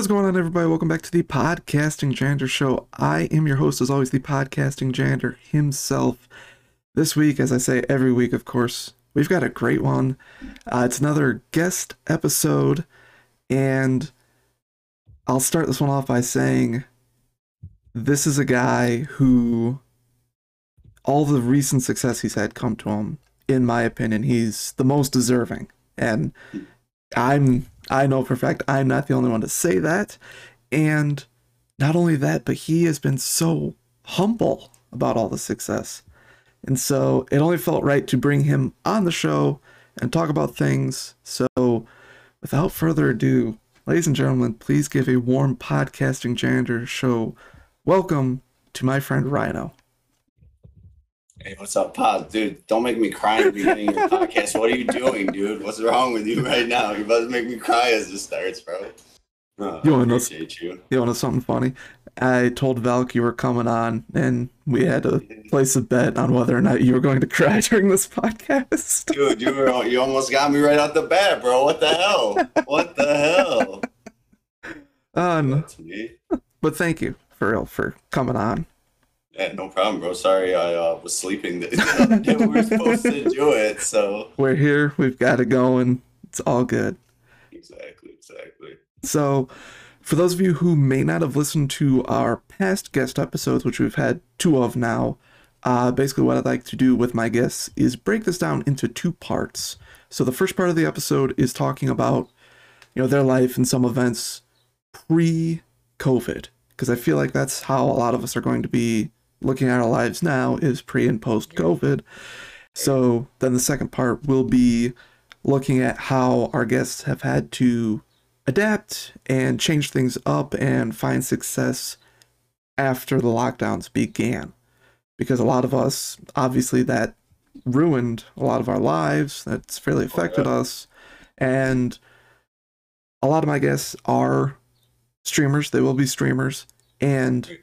What is going on, everybody? Welcome back to the Podcasting Janitor Show. I am your host, as always, the Podcasting Janitor himself. This week, as I say every week, of course, we've got a great one. Uh, it's another guest episode, and I'll start this one off by saying this is a guy who all the recent success he's had come to him. In my opinion, he's the most deserving, and I'm I know for a fact I'm not the only one to say that. And not only that, but he has been so humble about all the success. And so it only felt right to bring him on the show and talk about things. So without further ado, ladies and gentlemen, please give a warm podcasting janitor show welcome to my friend Rhino. Hey, what's up, Pop? Dude, don't make me cry in the beginning of your podcast. What are you doing, dude? What's wrong with you right now? You're about to make me cry as this starts, bro. Oh, You wanna know- you. You want to know something funny? I told Valk you were coming on, and we had to place a bet on whether or not you were going to cry during this podcast. Dude, you were you almost got me right out the bat, bro. What the hell? What the hell? Um, That's me. but thank you for real for coming on. Yeah, no problem, bro. Sorry, I uh, was sleeping. The we were supposed to do it, so We're here. We've got it going. It's all good. exactly, exactly. So, for those of you who may not have listened to our past guest episodes, which we've had two of now, uh, basically what I'd like to do with my guests is break this down into two parts. So, the first part of the episode is talking about, you know, their life and some events pre-COVID, because I feel like that's how a lot of us are going to be looking at our lives now is pre and post COVID. So, then the second part will be looking at how our guests have had to adapt and change things up and find success after the lockdowns began. Because a lot of us, obviously, that ruined a lot of our lives, that's fairly affected oh, us. And a lot of my guests are streamers, they will be streamers. And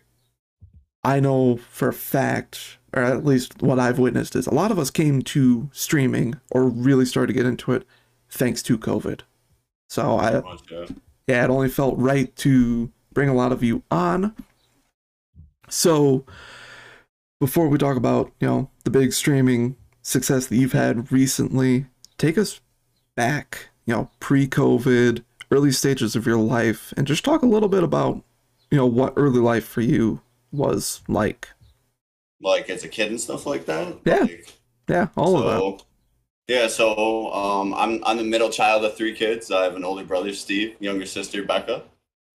I know for a fact, or at least what I've witnessed, is a lot of us came to streaming or really started to get into it thanks to COVID. So I, yeah, it only felt right to bring a lot of you on. So, before we talk about, you know, the big streaming success that you've had recently, take us back, you know, pre-COVID, early stages of your life, and just talk a little bit about, you know, what early life for you was like. Like as a kid and stuff like that. Yeah. Like, Yeah, all of that. Yeah, so um, I'm I'm the middle child of three kids. I have an older brother, Steve, younger sister, Becca.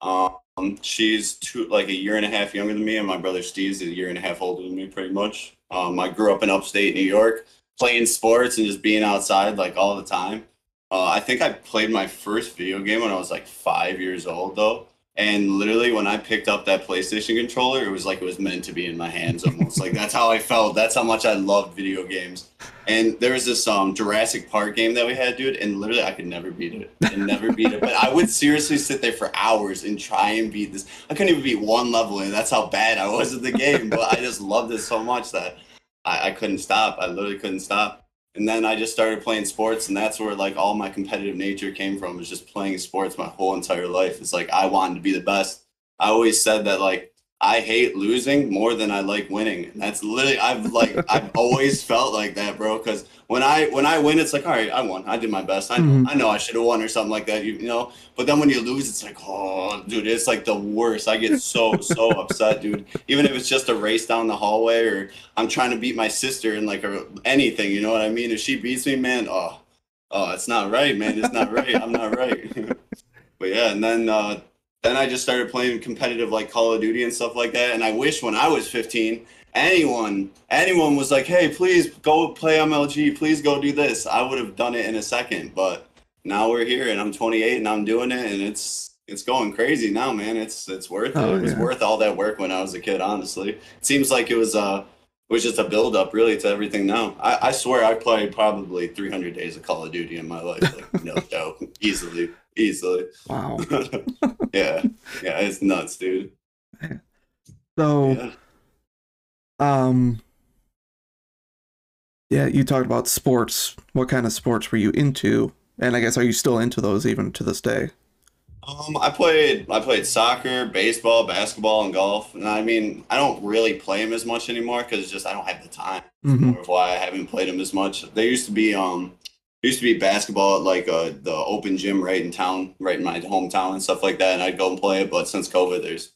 Um, she's two, like a year and a half younger than me, and my brother Steve's a year and a half older than me, pretty much. Um, I grew up in upstate New York, playing sports and just being outside like all the time. Uh, I think I played my first video game when I was like five years old, though. And literally, when I picked up that PlayStation controller, it was like it was meant to be in my hands almost. like that's how I felt. That's how much I loved video games. And there was this um Jurassic Park game that we had, dude, and literally I could never beat it. And never beat it. But I would seriously sit there for hours and try and beat this. I couldn't even beat one level, and that's how bad I was at the game. But I just loved it so much that I, I couldn't stop. I literally couldn't stop. And then I just started playing sports, and that's where like all my competitive nature came from. Was just playing sports my whole entire life. It's like I wanted to be the best. I always said that like I hate losing more than I like winning. That's literally I've like I've always felt like that, bro. Because when I when I win, it's like, all right, I won. I did my best. I Mhm. I know I should have won or something like that. You, you know. But then when you lose, it's like, oh, dude, it's like the worst. I get so so upset, dude. Even if it's just a race down the hallway or I'm trying to beat my sister in like a, anything. You know what I mean? If she beats me, man, oh, oh, it's not right, man. It's not right. I'm not right. but yeah, and then uh, then I just started playing competitive like Call of Duty and stuff like that. And I wish when I was 15, anyone anyone was like, hey, please go play MLG, please go do this. I would have done it in a second. But now we're here, and I'm 28, and I'm doing it, and it's it's going crazy now, man. It's it's worth it. Oh, it was yeah. worth all that work when I was a kid. Honestly, it seems like it was uh it was just a build up really to everything now. I, I swear I played probably 300 days of Call of Duty in my life. Like, no joke. Easily. Easily. Wow. yeah. Yeah. It's nuts, dude. So, Yeah. um, yeah, you talked about sports. What kind of sports were you into? And I guess are you still into those even to this day? Um, I played I played soccer, baseball, basketball, and golf. And I mean, I don't really play them as much anymore because just I don't have the time. Mhm. More of why I haven't played them as much. They used to be um, used to be basketball at like uh, the open gym right in town, right in my hometown and stuff like that. And I'd go and play it. But since COVID, there's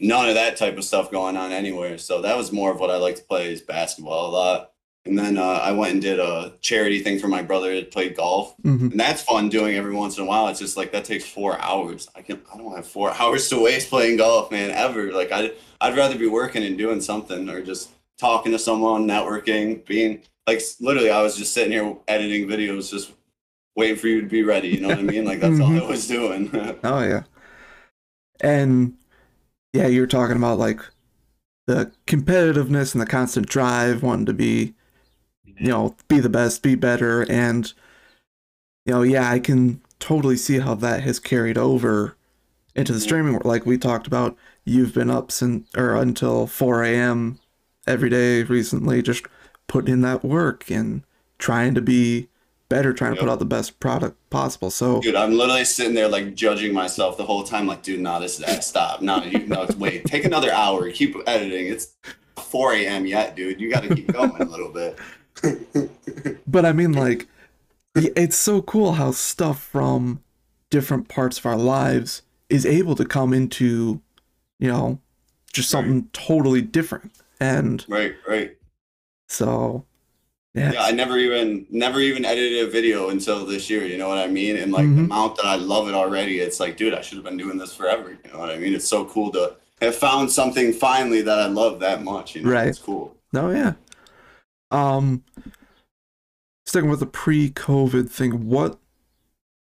none of that type of stuff going on anywhere. So that was more of what I like to play is basketball a lot. And then uh, I went and did a charity thing for my brother that played golf Mhm. and that's fun doing every once in a while. It's just like that takes four hours. I can I don't have four hours to waste playing golf, man, ever. Like I I'd, I'd rather be working and doing something or just talking to someone, networking, being like literally. I was just sitting here editing videos, just waiting for you to be ready. You know what I mean? Like that's all mm-hmm. I was doing. Oh yeah. And yeah, you're talking about like the competitiveness and the constant drive, wanting to be, you know, be the best, be better, and you know, yeah, I can totally see how that has carried over into the streaming world. Like we talked about, you've been up since or until 4 a.m. every day recently, just putting in that work and trying to be better, trying to put out the best product possible. So Dude, I'm literally sitting there like judging myself the whole time. Like, dude, no, this is that. Stop. No, you no, wait. Take another hour. Keep editing. It's 4 a.m. yet, dude. You got to keep going a little bit. But I mean, like, it's so cool how stuff from different parts of our lives is able to come into, you know, just Right. something totally different. And right, right. So, yeah. Yeah, I never even never even edited a video until this year. You know what I mean? And like the Mhm. amount that I love it already, it's like, dude, I should have been doing this forever. You know what I mean? It's so cool to have found something finally that I love that much. You know, Right. it's cool. No, yeah. Um, sticking with the pre-COVID thing, what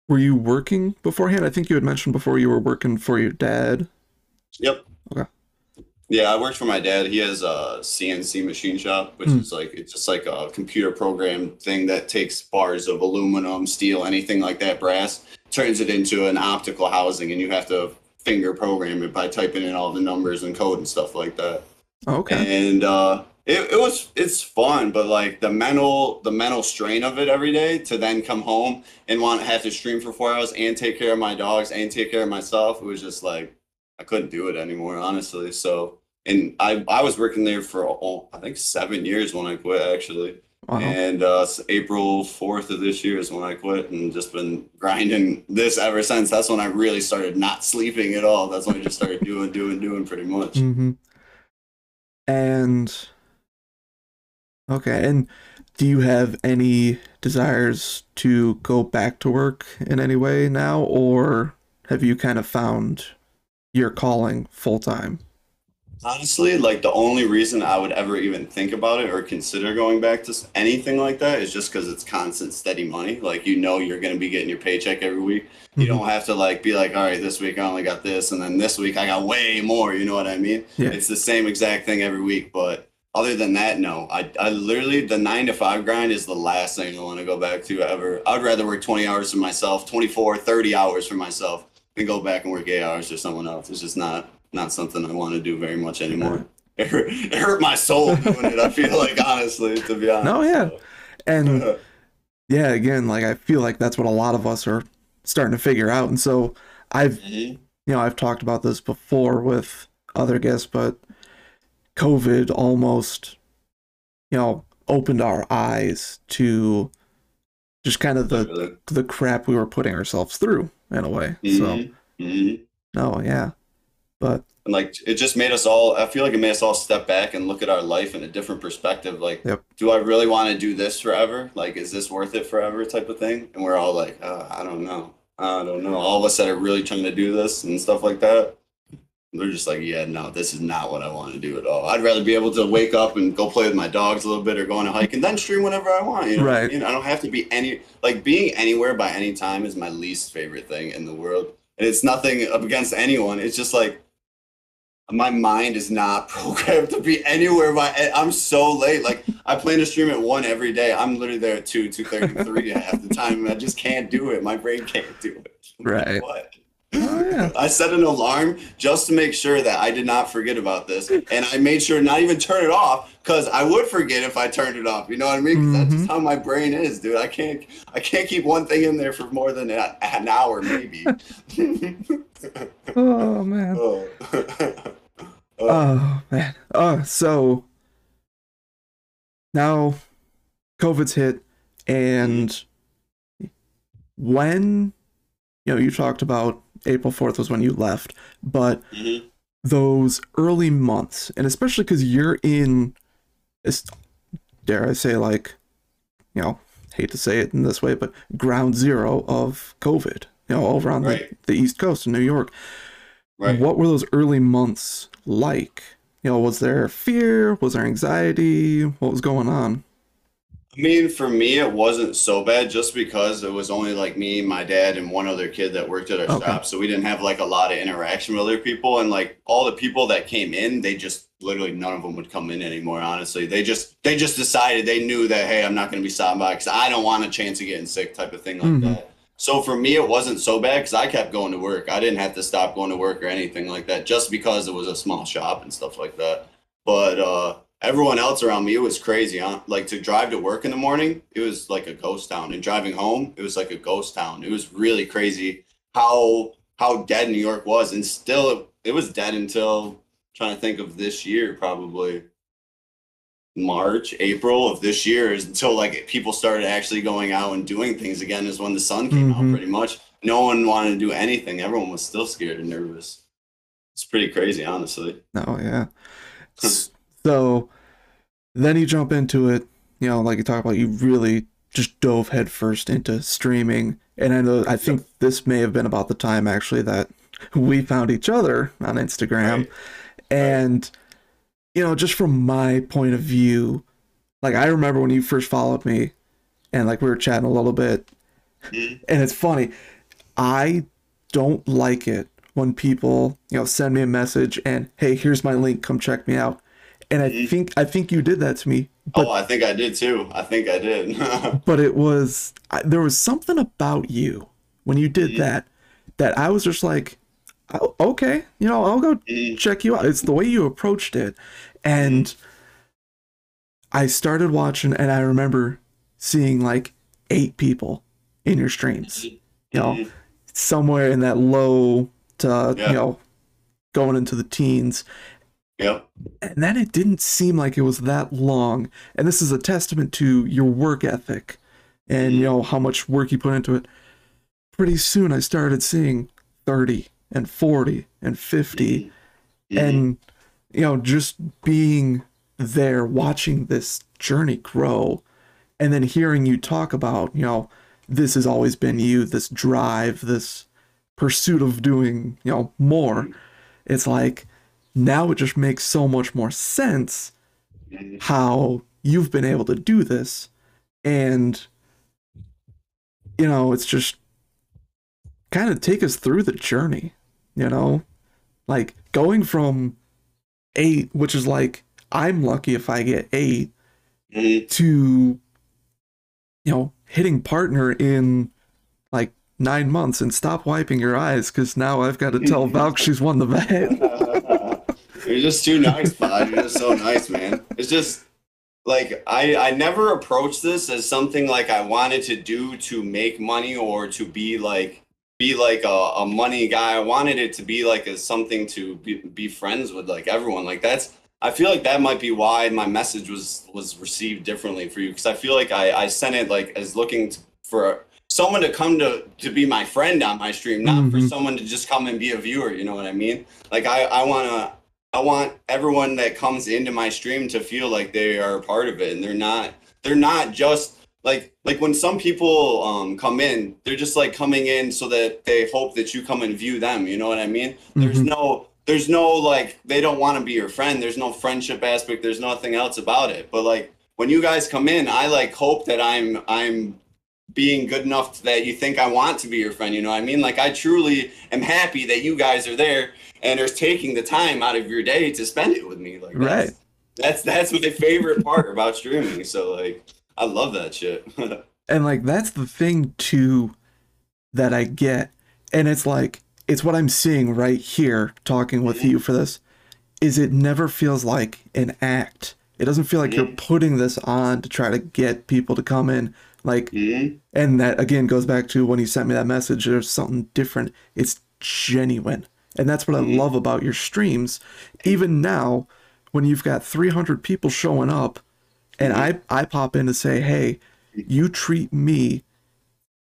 were you working beforehand? I think you had mentioned before you were working for your dad. Yep. Okay. Yeah, I worked for my dad. He has a CNC machine shop, which Hmm. is like it's just like a computer program thing that takes bars of aluminum, steel, anything like that, brass, turns it into an optical housing, and you have to finger program it by typing in all the numbers and code and stuff like that. Okay. and uh it, it was it's fun but like the mental the mental strain of it every day to then come home and want to have to stream for four hours and take care of my dogs and take care of myself it was just like i couldn't do it anymore honestly so and i i was working there for oh, i think seven years when i quit actually Wow. and uh april 4th of this year is when i quit and just been grinding this ever since that's when i really started not sleeping at all that's when i just started doing doing doing pretty much Mm-hmm. And okay, and do you have any desires to go back to work in any way now, or have you kind of found your calling full time? Honestly, like the only reason I would ever even think about it or consider going back to anything like that is just because it's constant, steady money. Like you know you're gonna be getting your paycheck every week. You Mhm. don't have to like be like, all right, this week I only got this, and then this week I got way more. You know what I mean? Yeah. It's the same exact thing every week. But other than that, no. I, I literally the nine to five grind is the last thing I want to go back to ever. I'd rather work 20 hours for myself, 24, 30 hours for myself, than go back and work eight hours for someone else. It's just not not something I want to do very much anymore. It hurt, it hurt my soul doing it. I feel like honestly, to be honest. No, yeah. And yeah, again, like I feel like that's what a lot of us are starting to figure out. And so I've Mhm. you know, I've talked about this before with other guests, but COVID almost, you know, opened our eyes to just kind of the Really. the crap we were putting ourselves through in a way. So Mhm. Mhm. no, yeah, but And like it just made us all I feel like it made us all step back and look at our life in a different perspective. Like, Yep. do I really want to do this forever? Like, is this worth it forever type of thing? And we're all like, uh, I don't know. I don't know. All of us that are really trying to do this and stuff like that. They're just like, yeah, no, this is not what I want to do at all. I'd rather be able to wake up and go play with my dogs a little bit or go on a hike and then stream whenever I want. You know Right. mean? I don't have to be any like being anywhere by any time is my least favorite thing in the world. And it's nothing up against anyone. It's just like my mind is not programmed to be anywhere by I'm so late. Like I plan to stream at one every day. I'm literally there at two, two thirty, three half the time. And I just can't do it. My brain can't do it. I'm like, Right. What? Oh, yeah. I set an alarm just to make sure that I did not forget about this, and I made sure not even turn it off because I would forget if I turned it off. You know what I mean? 'Cause That's Mm-hmm. just how my brain is, dude. I can't, I can't keep one thing in there for more than a, an hour, maybe. Oh man. oh. Oh man. Oh, so now COVID's hit and when you know you talked about April 4th was when you left, but Mhm. those early months, and especially because you're in dare I say like, you know, hate to say it in this way, but ground zero of COVID, you know, over on Right. the, the East Coast in New York. Right. What were those early months like? You know, was there fear? Was there anxiety? What was going on? I mean, for me, it wasn't so bad just because it was only like me, my dad, and one other kid that worked at our Okay. shop. So we didn't have like a lot of interaction with other people. And like all the people that came in, they just literally none of them would come in anymore. Honestly, they just they just decided they knew that hey, I'm not going to be stopping by because I don't want a chance of getting sick, type of thing like Mhm. that. So for me, it wasn't so bad because I kept going to work. I didn't have to stop going to work or anything like that, just because it was a small shop and stuff like that. But uh, everyone else around me, it was crazy. Huh? Like to drive to work in the morning, it was like a ghost town, and driving home, it was like a ghost town. It was really crazy how how dead New York was, and still it was dead until trying to think of this year, probably March, April of this year is until like people started actually going out and doing things again. Is when the sun came Mhm. out. Pretty much, no one wanted to do anything. Everyone was still scared and nervous. It's pretty crazy, honestly. Oh yeah. So then you jump into it, you know, like you talk about, you really just dove headfirst into streaming. And I know I think this may have been about the time actually that we found each other on Instagram. Right. And you know, just from my point of view, like I remember when you first followed me and like we were chatting a little bit. Mhm. And it's funny. I don't like it when people, you know, send me a message and hey, here's my link, come check me out. And I think I think you did that to me, but oh, I think I did too. I think I did. but it was I, there was something about you when you did Mhm. that that I was just like, oh, okay, you know, I'll go Mhm. check you out. It's the way you approached it. And I started watching and I remember seeing like eight people in your streams. You know, somewhere in that low to Yeah. you know going into the teens. Yep. And then it didn't seem like it was that long. And this is a testament to your work ethic and you mm-hmm. know how much work you put into it. Pretty soon I started seeing 30 and 40 and 50 Mhm. and you know just being there watching this journey grow and then hearing you talk about you know this has always been you this drive this pursuit of doing you know more mm-hmm. it's like now it just makes so much more sense how you've been able to do this. And you know it's just kind of take us through the journey you know? Like going from eight which is like i'm lucky if i get eight Mhm. to you know hitting partner in like nine months and stop wiping your eyes because now i've got to tell valk she's won the bet You're just too nice, Pod. You're just so nice, man. It's just like I I never approached this as something like I wanted to do to make money or to be like be like a, a money guy. I wanted it to be like as something to be, be friends with like everyone. Like that's I feel like that might be why my message was was received differently for you because I feel like I I sent it like as looking to, for someone to come to to be my friend on my stream, not for Mhm. someone to just come and be a viewer. You know what I mean? Like I I want to I want everyone that comes into my stream to feel like they are a part of it and they're not they're not just like like when some people um come in they're just like coming in so that they hope that you come and view them you know what i mean there's Mhm. no there's no like they don't want to be your friend there's no friendship aspect there's nothing else about it but like when you guys come in i like hope that i'm i'm being good enough that you think i want to be your friend you know what i mean like i truly am happy that you guys are there and are taking the time out of your day to spend it with me like that's, Right. that's that's my favorite part about streaming so like i love that shit and like that's the thing too that I get and it's like it's what I'm seeing right here talking with Mm-hmm. you for this is it never feels like an act. It doesn't feel like you're Mm-hmm. putting this on to try to get people to come in like Mhm. and that again goes back to when you sent me that message there's something different. It's genuine. And that's what I Mm-hmm. love about your streams. Even now when you've got 300 people showing up and Mm-hmm. I I pop in to say, "Hey, you treat me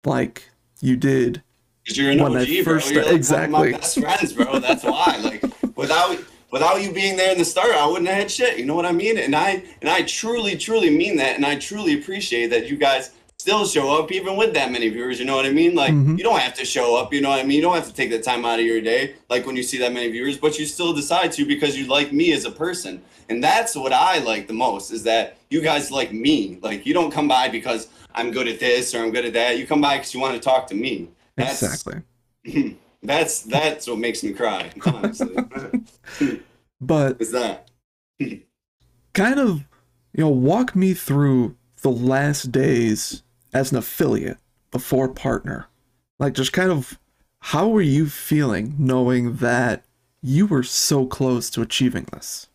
like you did Because you're an When I OG, first bro. You're like exactly. one of my best friends, bro. That's why. Like without without you being there in the start, I wouldn't have had shit. You know what I mean? And I and I truly, truly mean that, and I truly appreciate that you guys still show up even with that many viewers. You know what I mean? Like Mhm. you don't have to show up. You know what I mean? You don't have to take the time out of your day, like when you see that many viewers, but you still decide to because you like me as a person. And that's what I like the most is that you guys like me. Like you don't come by because I'm good at this or I'm good at that. You come by because you want to talk to me. That's, exactly. that's that's what makes me cry, honestly. But is that kind of you know walk me through the last days as an affiliate before partner like just kind of how were you feeling knowing that you were so close to achieving this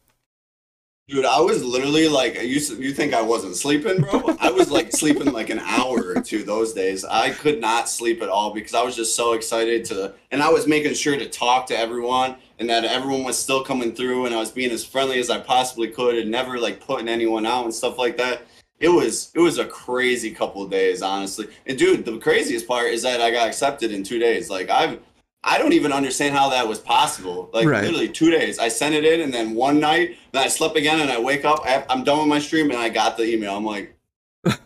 dude? I was literally like, you you think I wasn't sleeping, bro? I was like sleeping like an hour or two those days. I could not sleep at all because I was just so excited to, and I was making sure to talk to everyone and that everyone was still coming through, and I was being as friendly as I possibly could and never like putting anyone out and stuff like that. It was it was a crazy couple of days, honestly. And dude, the craziest part is that I got accepted in two days. Like I've I don't even understand how that was possible. Like Right. literally two days. I sent it in, and then one night, then I slept again, and I wake up. I, I'm done with my stream, and I got the email. I'm like,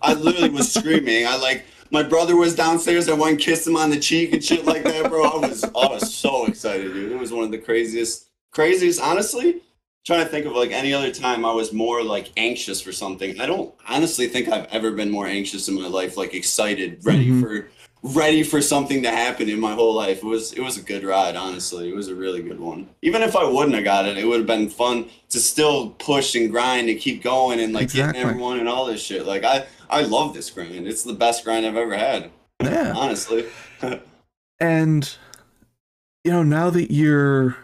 I literally was screaming. I like my brother was downstairs. I went and kissed him on the cheek and shit like that, bro. I was I was so excited, dude. It was one of the craziest, craziest. Honestly, trying to think of like any other time I was more like anxious for something. I don't honestly think I've ever been more anxious in my life, like excited, ready Mhm. for ready for something to happen in my whole life. It was it was a good ride, honestly. It was a really good one. Even if I wouldn't have got it, it would have been fun to still push and grind and keep going and like Exactly. getting everyone and all this shit. Like I I love this grind. It's the best grind I've ever had, yeah honestly. and you know now that you're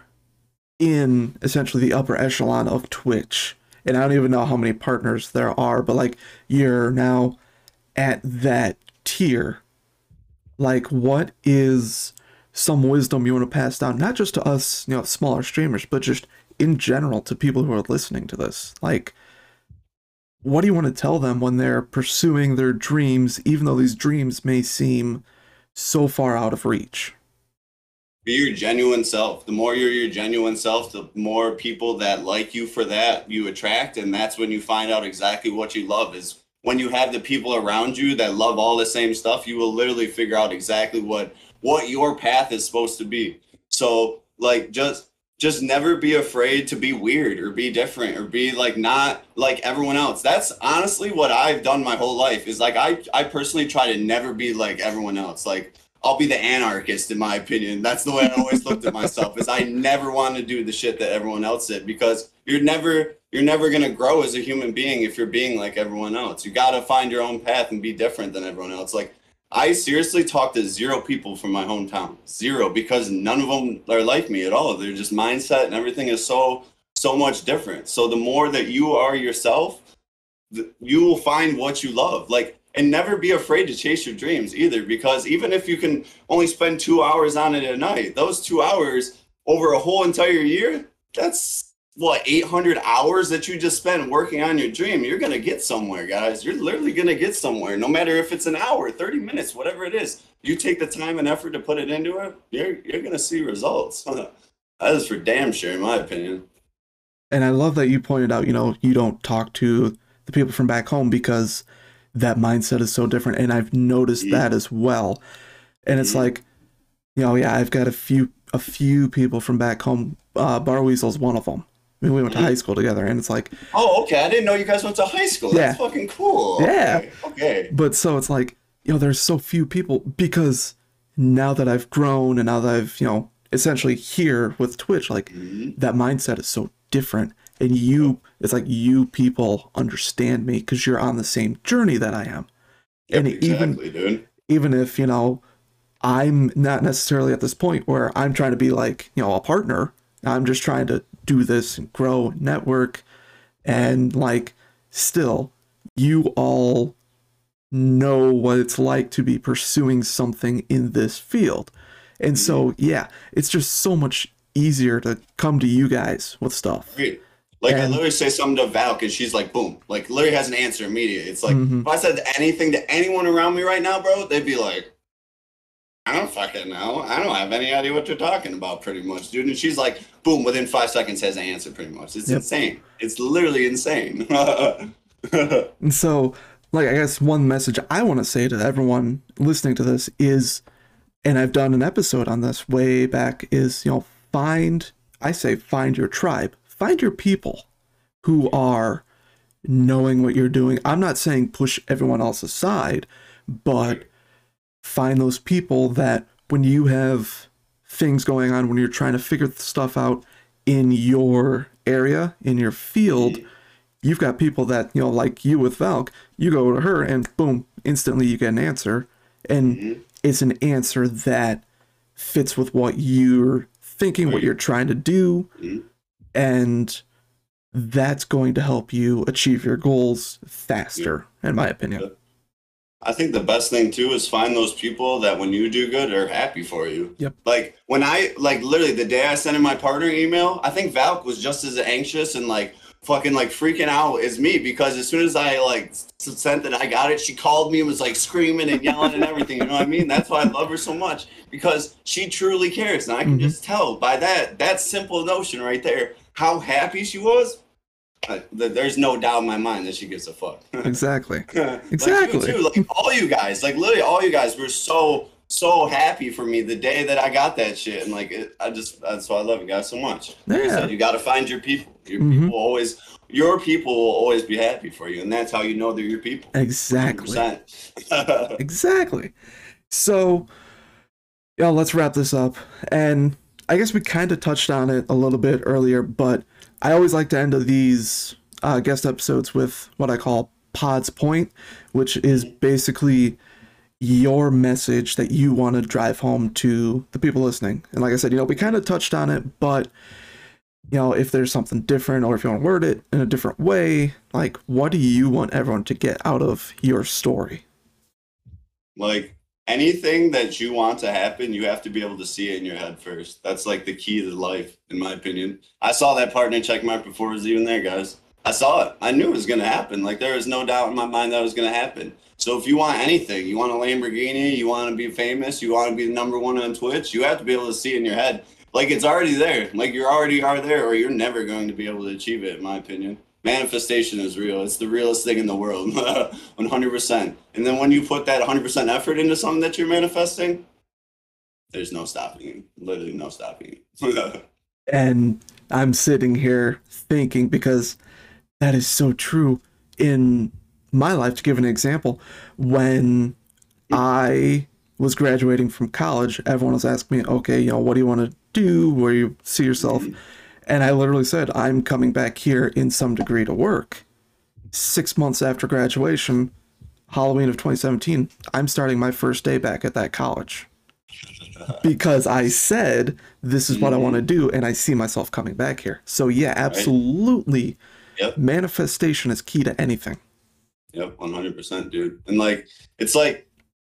in essentially the upper echelon of twitch. And i don't even know how many partners there are but like you're now at that tier. Like what is some wisdom you want to pass down not just to us you know smaller streamers but just in general to people who are listening to this? Like what do you want to tell them when they're pursuing their dreams even though these dreams may seem so far out of reach be your genuine self. The more you're your genuine self, the more people that like you for that you attract, and that's when you find out exactly what you love. Is when you have the people around you that love all the same stuff, you will literally figure out exactly what what your path is supposed to be. So, like, just just never be afraid to be weird or be different or be like not like everyone else. That's honestly what I've done my whole life. Is like I I personally try to never be like everyone else. Like I'll be the anarchist in my opinion. That's the way I always looked at myself. Is I never want to do the shit that everyone else did because you're never you're never gonna grow as a human being if you're being like everyone else. You gotta find your own path and be different than everyone else. Like I seriously talked to zero people from my hometown, zero, because none of them are like me at all. They're just mindset and everything is so so much different. So the more that you are yourself, you will find what you love. Like and never be afraid to chase your dreams either because even if you can only spend two hours on it a night those two hours over a whole entire year that's what 800 hours that you just spend working on your dream you're gonna get somewhere guys. You're literally gonna get somewhere no matter if it's an hour 30 minutes whatever it is. You take the time and effort to put it into it you're you're gonna see results. That is for damn sure in my opinion. And I love that you pointed out, you know, you don't talk to the people from back home because that mindset is so different. And I've noticed Mhm. that as well. And it's Mhm. like, you know, yeah, I've got a few a few people from back home. Uh, Bar Weasel's one of them. I mean, we went to high school together, and it's like, oh okay i didn't know you guys went to high school Yeah. that's fucking cool Yeah. okay, okay. but so it's like, you know, there's so few people because now that I've grown and now that I've, you know, essentially here with Twitch, like Mhm. that mindset is so different. And you, it's like you people understand me because you're on the same journey that I am. Yep, And even- dude. Even if, you know, I'm not necessarily at this point where I'm trying to be like, you know, a partner. I'm just trying to do this and grow, network, and like still, you all know what it's like to be pursuing something in this field. And so, mm-hmm. yeah, it's just so much easier to come to you guys with stuff. Like I literally say something to Valk and she's like, boom. Like literally has an answer immediate. It's like Mhm. if I said anything to anyone around me right now, bro, they'd be like, I don't fucking know. I don't have any idea what you're talking about, pretty much, dude. And she's like, boom, within five seconds has an answer, pretty much. It's Yep. insane. It's literally insane. And so, like, I guess one message I want to say to everyone listening to this is, and I've done an episode on this way back, is, you know, find, I say, find your tribe, find your people who are knowing what you're doing. I'm not saying push everyone else aside, but find those people that when you have things going on, when you're trying to figure stuff out in your area, in your field, you've got people that, you know, like you with Valk, you go to her and boom, instantly you get an answer. And it's an answer that fits with what you're thinking, what you're trying to do. Mhm. And that's going to help you achieve your goals faster, in my opinion. I think the best thing too is find those people that when you do good are happy for you. Yep. Like when I like literally the day I sent in my partner email, I think Valk was just as anxious and like fucking like freaking out as me because as soon as I like sent that I got it, she called me and was like screaming and yelling and everything. You know what I mean? That's why I love her so much because she truly cares, and I can Mhm. just tell by that that simple notion right there how happy she was. Uh, th- there's no doubt in my mind that she gives a fuck. Exactly. Like Exactly. you too, like all you guys, like literally all you guys were so so happy for me the day that I got that shit, and like it, I just that's why I love you guys so much. Like Yeah. said, you got to find your people. Your Mhm. people always, your people will always be happy for you, and that's how you know they're your people. Exactly. Exactly. So, yeah, let's wrap this up. And I guess we kind of touched on it a little bit earlier, but I always like to end these uh, guest episodes with what I call Pod's Point, which is basically your message that you want to drive home to the people listening. And like I said, you know, we kind of touched on it, but you know, if there's something different or if you want to word it in a different way, like what do you want everyone to get out of your story? like anything that you want to happen, you have to be able to see it in your head first. That's like the key to life, in my opinion. I saw that partner check mark before it was even there, guys. I saw it. I knew it was gonna happen. Like there was no doubt in my mind that it was gonna happen. So if you want anything, you want a Lamborghini, you want to be famous, you want to be the number one on Twitch, you have to be able to see it in your head. Like it's already there. Like you're already are there, or you're never going to be able to achieve it, in my opinion. Manifestation is real. It's the realest thing in the world, 100%. And then when you put that 100% effort into something that you're manifesting, there's no stopping you. Literally no stopping you. And I'm sitting here thinking because that is so true in my life. To give an example, when I was graduating from college, everyone was asking me, okay, you know, what do you want to do? Where you see yourself? Mm-hmm. And I literally said, I'm coming back here in some degree to work. Six months after graduation, Halloween of 2017, I'm starting my first day back at that college because I said this is what I want to do and I see myself coming back here. So yeah, absolutely. Yep. Manifestation is key to anything. Yep, 100%, dude. And like, it's like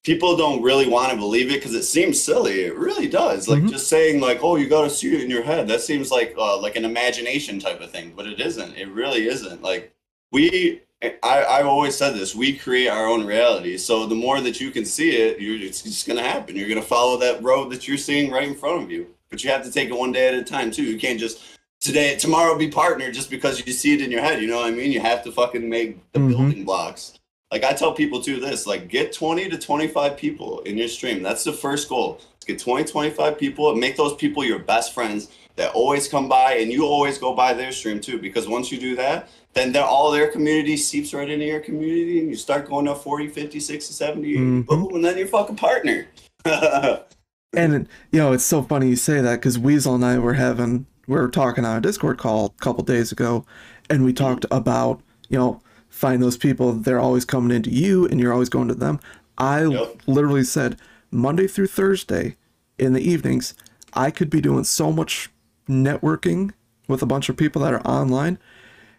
people don't really want to believe it because it seems silly. It really does. Like Mhm. just saying like, "Oh, you got to see it in your head." That seems like uh, like an imagination type of thing, but it isn't. It really isn't. Like we I, I've always said this. We create our own reality. So the more that you can see it, you're, it's just going to happen. You're going to follow that road that you're seeing right in front of you. But you have to take it one day at a time too. You can't just today, tomorrow be partner just because you see it in your head. You know what I mean? You have to fucking make the Mhm. building blocks. Like I tell people too this, like get 20 to 25 people in your stream. That's the first goal. Get 20, 25 people and make those people your best friends that always come by and you always go by their stream too. Because once you do that, then they're, all their community seeps right into your community and you start going up 40, 50, 60, 70, Mhm. boom, and then you're fucking partner. And you know, it's so funny you say that because Weasel and I were having we were talking on a Discord call a couple days ago, and we talked about you know find those people they're always coming into you and you're always going to them. I Yep. literally said Monday through Thursday in the evenings, I could be doing so much networking with a bunch of people that are online,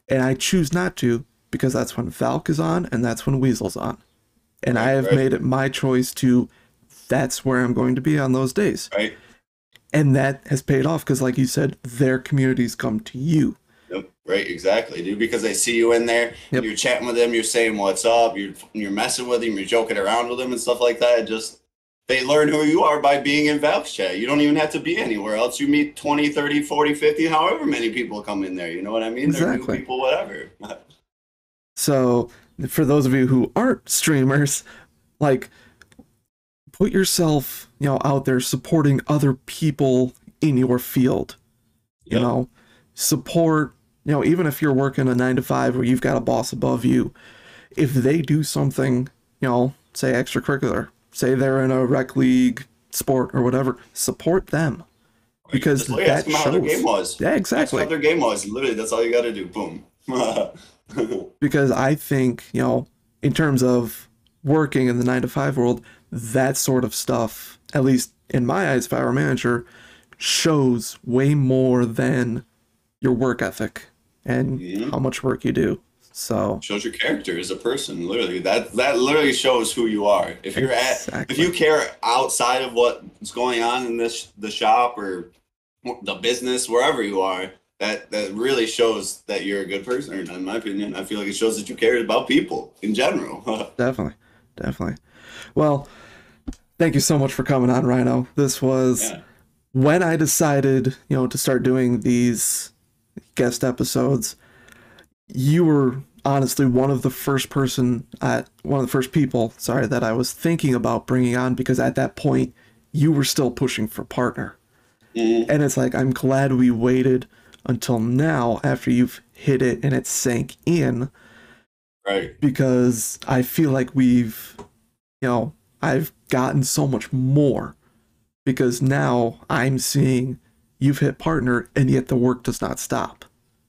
and I choose not to because that's when Valk is on and that's when Weasel's on. And I have right. made it my choice to that's where I'm going to be on those days. Right. And that has paid off because, like you said, their communities come to you. Yep. Right. Exactly, dude. Because they see you in there, Yep. you're chatting with them, you're saying what's up, you're you're messing with them, you're joking around with them and stuff like that. Just they learn who you are by being in Valk's chat. You don't even have to be anywhere else. You meet 20, 30, 40, 50, however many people come in there. You know what I mean? They're new Exactly. people, whatever. So, for those of you who aren't streamers, like put yourself, you know, out there supporting other people in your field. You Yep. know, support, you know, even if you're working a 9 to 5 where you've got a boss above you, if they do something, you know, say extracurricular, say they're in a rec league sport or whatever, support them. Because Just, like, that ask them how their shows. game was. Yeah, Ask exactly. how their game was. Literally, that's all you got to do. Boom. because I think, you know, in terms of working in the nine to five world, that sort of stuff, at least in my eyes, if I were a manager, shows way more than your work ethic and Mhm. how much work you do. So, shows your character as a person. Literally, that that literally shows who you are. If you're at, if you care outside of what's going on in this the shop or the business, wherever you are, that that really shows that you're a good person. In my opinion, I feel like it shows that you care about people in general. definitely, definitely. Well, thank you so much for coming on, Rhino. This was yeah. when I decided, you know, to start doing these guest episodes, you were honestly one of the first person at one of the first people, sorry, that I was thinking about bringing on because at that point you were still pushing for partner. Mhm. And it's like I'm glad we waited until now after you've hit it and it sank in Right. because I feel like we've, you know, I've gotten so much more because now I'm seeing you've hit partner and yet the work does not stop.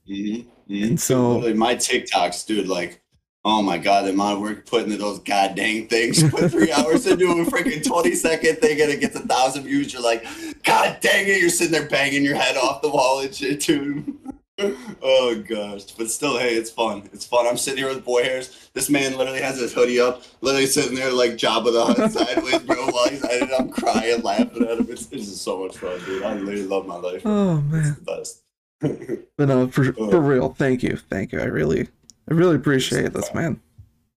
hmm And so- Literally, my TikToks, dude, like, oh my god, the amount of work put into those god dang things. Put three hours into a freaking twenty second thing and it gets a thousand views. You're like, god dang it! You're sitting there banging your head off the wall and shit, dude. Oh gosh, but still, hey, it's fun. It's fun. I'm sitting here with boy hairs. This man literally has his hoodie up, literally sitting there like Jabba the Hutt sideways, bro. While he's at it, I'm crying, laughing at him. It's, it's just so much fun, dude. I literally love my life. Oh It's man. the best. But no, for, oh. for real, thank you. Thank you. I really I really appreciate this, man.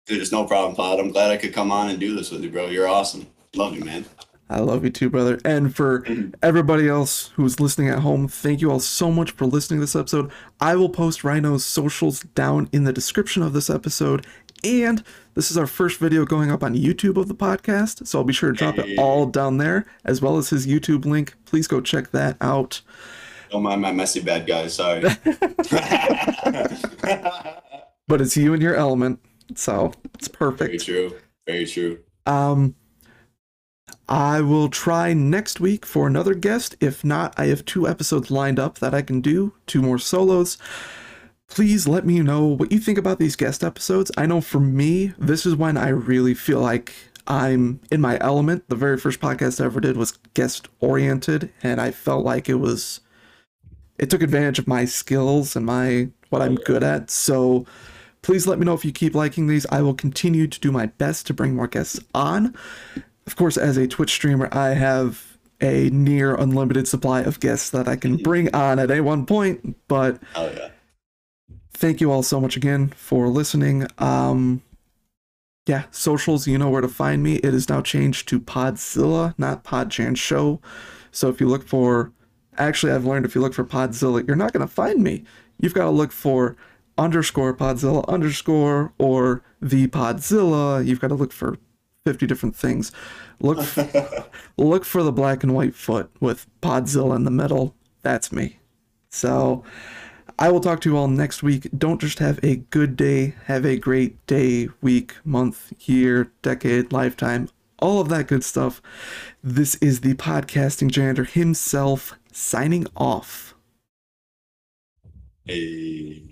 Dude, it's no problem, Pod. I'm glad I could come on and do this with you, bro. You're awesome. Love you, man. I love you too, brother. And for everybody else who's listening at home, thank you all so much for listening to this episode. I will post Rhino's socials down in the description of this episode. And this is our first video going up on YouTube of the podcast. So I'll be sure to drop it all down there, as well as his YouTube link. Please go check that out. Don't mind my messy bad guy. Sorry. But it's you and your element. So it's perfect. Very true. Very true. Um, I will try next week for another guest. If not, I have two episodes lined up that I can do, two more solos. Please let me know what you think about these guest episodes. I know for me, this is when I really feel like I'm in my element. The very first podcast I ever did was guest oriented, and I felt like it was it took advantage of my skills and my what I'm good at. So please let me know if you keep liking these. I will continue to do my best to bring more guests on. Of course, as a Twitch streamer, I have a near unlimited supply of guests that I can bring on at any one point, but Oh yeah. thank you all so much again for listening. Um yeah, socials, you know where to find me. It is now changed to Podzilla, not Podchan Show. So if you look for actually I've learned if you look for Podzilla, you're not gonna find me. You've got to look for underscore Podzilla underscore or the Podzilla. You've got to look for 50 different things. Look f- look for the black and white foot with Podzilla in the middle. That's me. So I will talk to you all next week. Don't just have a good day, have a great day, week, month, year, decade, lifetime, all of that good stuff. This is the podcasting janitor himself signing off. Hey.